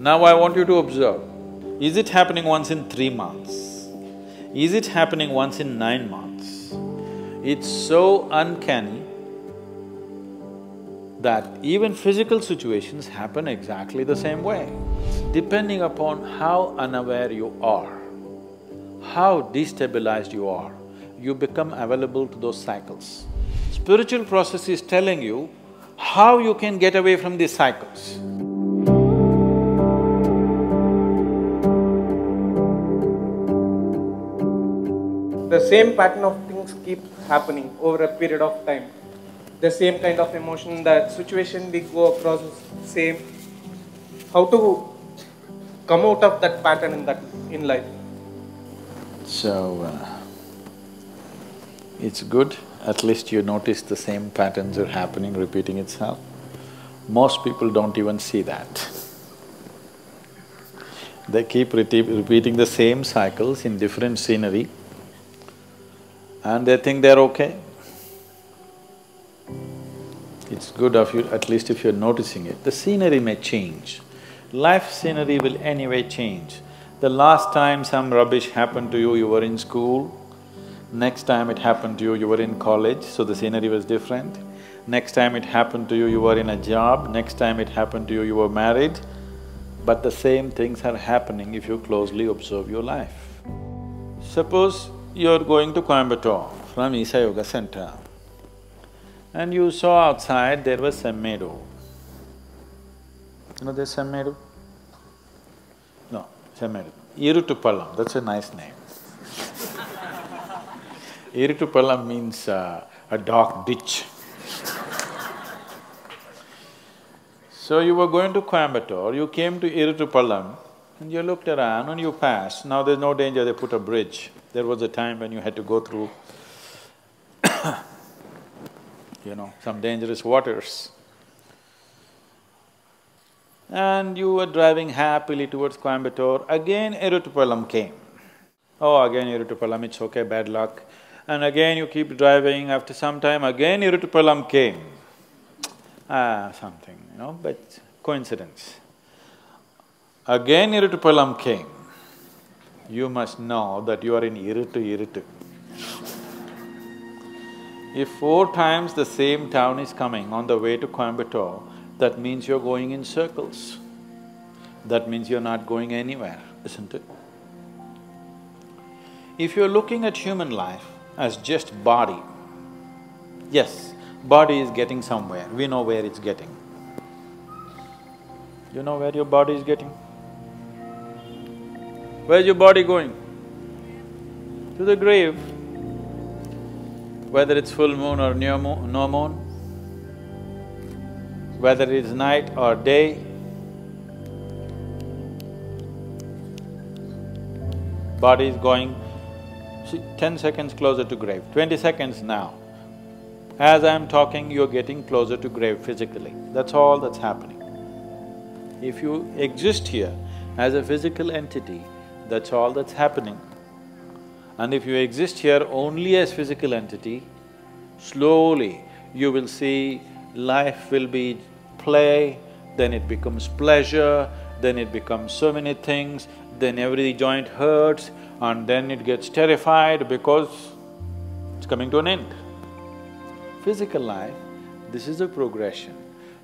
Now I want you to observe, is it happening once in three months? Is it happening once in nine months? It's so uncanny that even physical situations happen exactly the same way. Depending upon how unaware you are, how destabilized you are, you become available to those cycles. Spiritual process is telling you how you can get away from these cycles. The same pattern of things keep happening over a period of time. The same kind of emotion, the situation we go across is same. How to come out of that pattern in that in life? So, uh, it's good, at least you notice the same patterns are happening, repeating itself. Most people don't even see that. They keep repeating the same cycles in different scenery and they think they're okay. It's good of you, at least if you're noticing it. The scenery may change. Life scenery will anyway change. The last time some rubbish happened to you, you were in school. Next time it happened to you, you were in college, so the scenery was different. Next time it happened to you, you were in a job. Next time it happened to you, you were married. But the same things are happening if you closely observe your life. Suppose you're going to Coimbatore from Isha Yoga Center and you saw outside there was Semmedu. You know there's Semmedu? No, Semmedu. Irutupallam, that's a nice name. Irutupallam means uh, a dark ditch. so you were going to Coimbatore, you came to Irutupallam and you looked around and you passed. Now there's no danger, they put a bridge. There was a time when you had to go through you know, some dangerous waters. And you were driving happily towards Coimbatore, again Irutupallam came. Oh, again Irutupallam, it's okay, bad luck. And again you keep driving, after some time again Irutupallam came. Ah, something, you know, but coincidence. Again Irutupallam came you must know that you are in Iritu Iritu. If four times the same town is coming on the way to Coimbatore, that means you're going in circles. That means you're not going anywhere, isn't it? If you're looking at human life as just body, yes, body is getting somewhere, we know where it's getting. You know where your body is getting? Where's your body going? To the grave. Whether it's full moon or new moon, no moon, whether it's night or day, body is going ten seconds closer to grave, twenty seconds now. As I'm talking, you're getting closer to grave physically, that's all that's happening. If you exist here as a physical entity, that's all that's happening. And if you exist here only as physical entity, slowly you will see life will be play, then it becomes pleasure, then it becomes so many things, then every joint hurts and then it gets terrified because it's coming to an end. Physical life, this is a progression.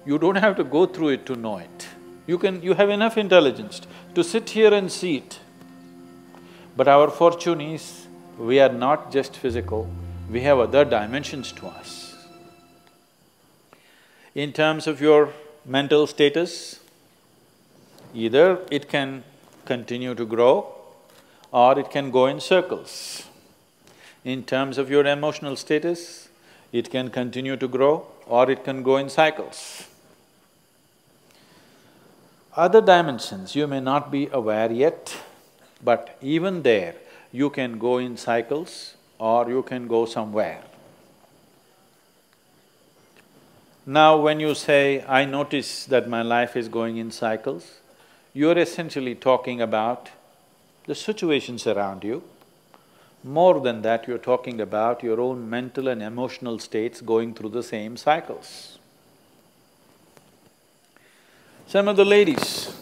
You don't have to go through it to know it. You can… you have enough intelligence to sit here and see it. But our fortune is, we are not just physical, we have other dimensions to us. In terms of your mental status, either it can continue to grow or it can go in circles. In terms of your emotional status, it can continue to grow or it can go in cycles. Other dimensions you may not be aware yet, but even there, you can go in cycles or you can go somewhere. Now when you say, I notice that my life is going in cycles, you're essentially talking about the situations around you. More than that, you're talking about your own mental and emotional states going through the same cycles. Some of the ladies,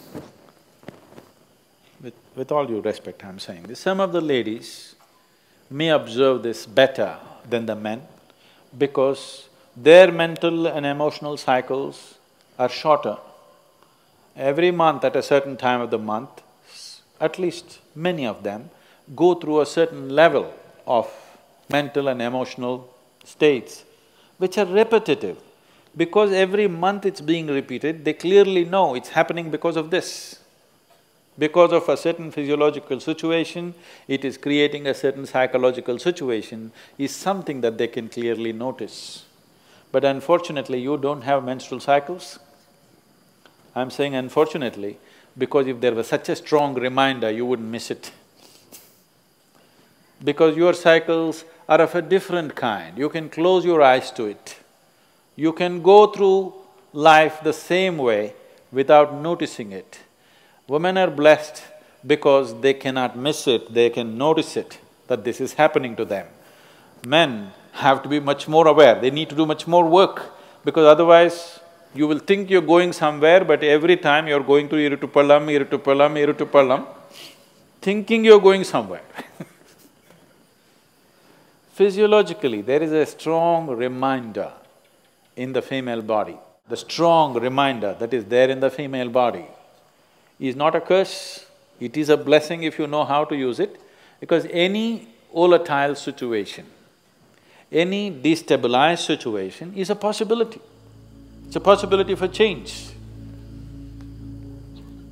with, all due respect I'm saying this, some of the ladies may observe this better than the men because their mental and emotional cycles are shorter. Every month at a certain time of the month, at least many of them go through a certain level of mental and emotional states which are repetitive. Because every month it's being repeated, they clearly know it's happening because of this. Because of a certain physiological situation, it is creating a certain psychological situation, is something that they can clearly notice. But unfortunately, you don't have menstrual cycles. I'm saying unfortunately, because if there was such a strong reminder, you wouldn't miss it. Because your cycles are of a different kind, you can close your eyes to it. You can go through life the same way without noticing it. Women are blessed because they cannot miss it, they can notice it, that this is happening to them. Men have to be much more aware, they need to do much more work because otherwise you will think you're going somewhere but every time you're going to Irutupallam, Irutupallam, Irutupallam, thinking you're going somewhere Physiologically, there is a strong reminder in the female body. The strong reminder that is there in the female body is not a curse, it is a blessing if you know how to use it, because any volatile situation, any destabilized situation is a possibility. It's a possibility for change.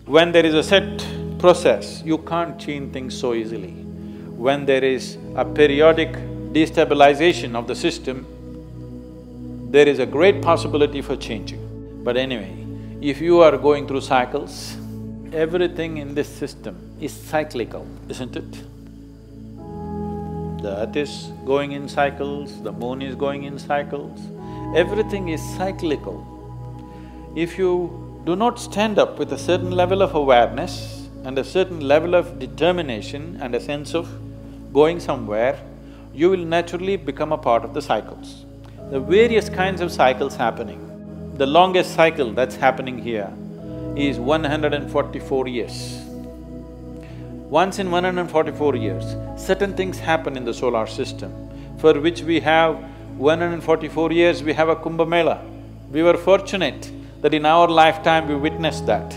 When there is a set process, you can't change things so easily. When there is a periodic destabilization of the system, there is a great possibility for changing. But anyway, if you are going through cycles, everything in this system is cyclical, isn't it? The earth is going in cycles, the moon is going in cycles, everything is cyclical. If you do not stand up with a certain level of awareness and a certain level of determination and a sense of going somewhere, you will naturally become a part of the cycles. The various kinds of cycles happening. The longest cycle that's happening here is 144 years. Once in 144 years, certain things happen in the solar system for which we have 144 years we have a Kumbh Mela. We were fortunate that in our lifetime we witnessed that.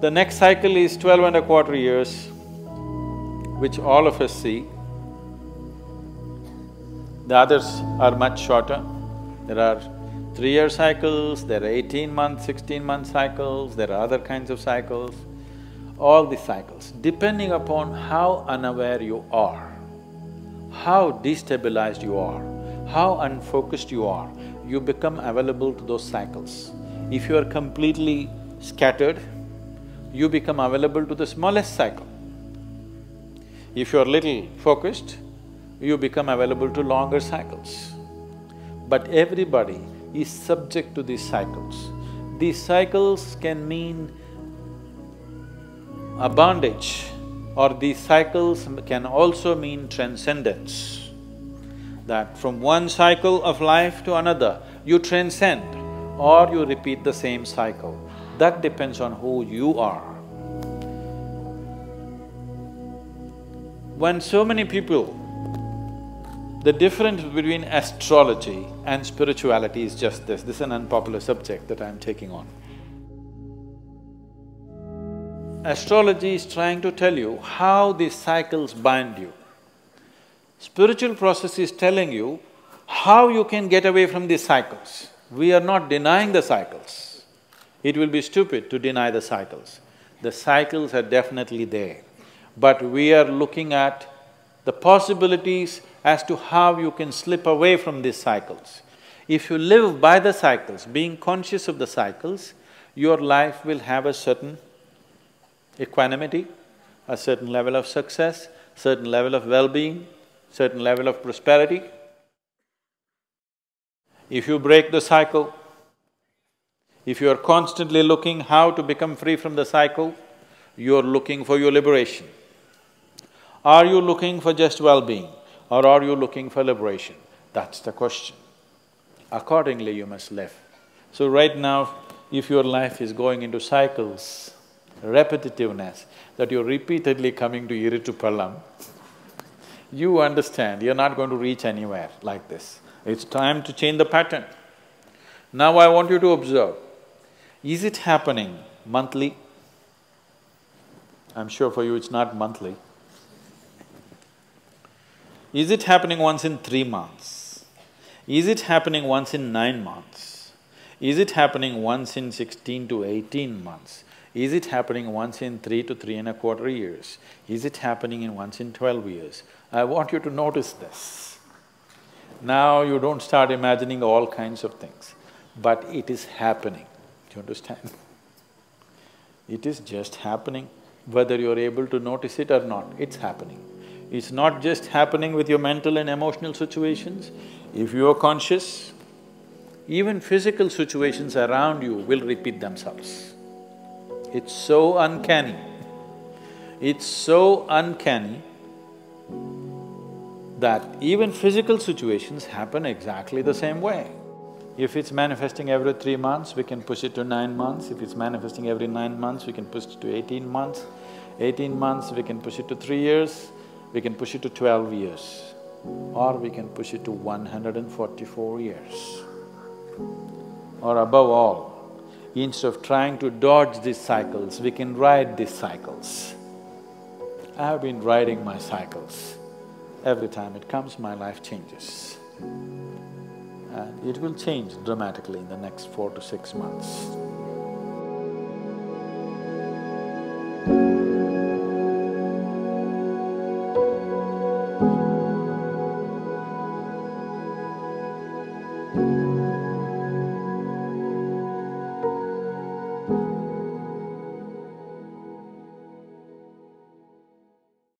The next cycle is twelve and a quarter years, which all of us see. The others are much shorter. There are three-year cycles, there are eighteen-month, sixteen-month cycles, there are other kinds of cycles. All these cycles, depending upon how unaware you are, how destabilized you are, how unfocused you are, you become available to those cycles. If you are completely scattered, you become available to the smallest cycle. If you are little focused, you become available to longer cycles. But everybody is subject to these cycles. These cycles can mean a bondage or these cycles can also mean transcendence. That from one cycle of life to another, you transcend or you repeat the same cycle. That depends on who you are. When so many people the difference between astrology and spirituality is just this, this is an unpopular subject that I'm taking on. Astrology is trying to tell you how these cycles bind you. Spiritual process is telling you how you can get away from these cycles. We are not denying the cycles. It will be stupid to deny the cycles. The cycles are definitely there, but we are looking at the possibilities as to how you can slip away from these cycles. If you live by the cycles, being conscious of the cycles, your life will have a certain equanimity, a certain level of success, certain level of well-being, certain level of prosperity. If you break the cycle, if you are constantly looking how to become free from the cycle, you are looking for your liberation. Are you looking for just well-being? or are you looking for liberation? That's the question. Accordingly, you must live. So right now, if your life is going into cycles, repetitiveness, that you're repeatedly coming to Irutupallam, you understand you're not going to reach anywhere like this. It's time to change the pattern. Now I want you to observe, is it happening monthly? I'm sure for you it's not monthly. Is it happening once in three months? Is it happening once in nine months? Is it happening once in sixteen to eighteen months? Is it happening once in three to three and a quarter years? Is it happening in once in twelve years? I want you to notice this. Now you don't start imagining all kinds of things, but it is happening, do you understand? It is just happening, whether you're able to notice it or not, it's happening. It's not just happening with your mental and emotional situations. If you are conscious, even physical situations around you will repeat themselves. It's so uncanny. It's so uncanny that even physical situations happen exactly the same way. If it's manifesting every three months, we can push it to nine months. If it's manifesting every nine months, we can push it to eighteen months. Eighteen months, we can push it to three years. We can push it to twelve years. Or we can push it to one hundred and forty-four years. Or above all, instead of trying to dodge these cycles, we can ride these cycles. I have been riding my cycles. Every time it comes, my life changes. And it will change dramatically in the next four to six months.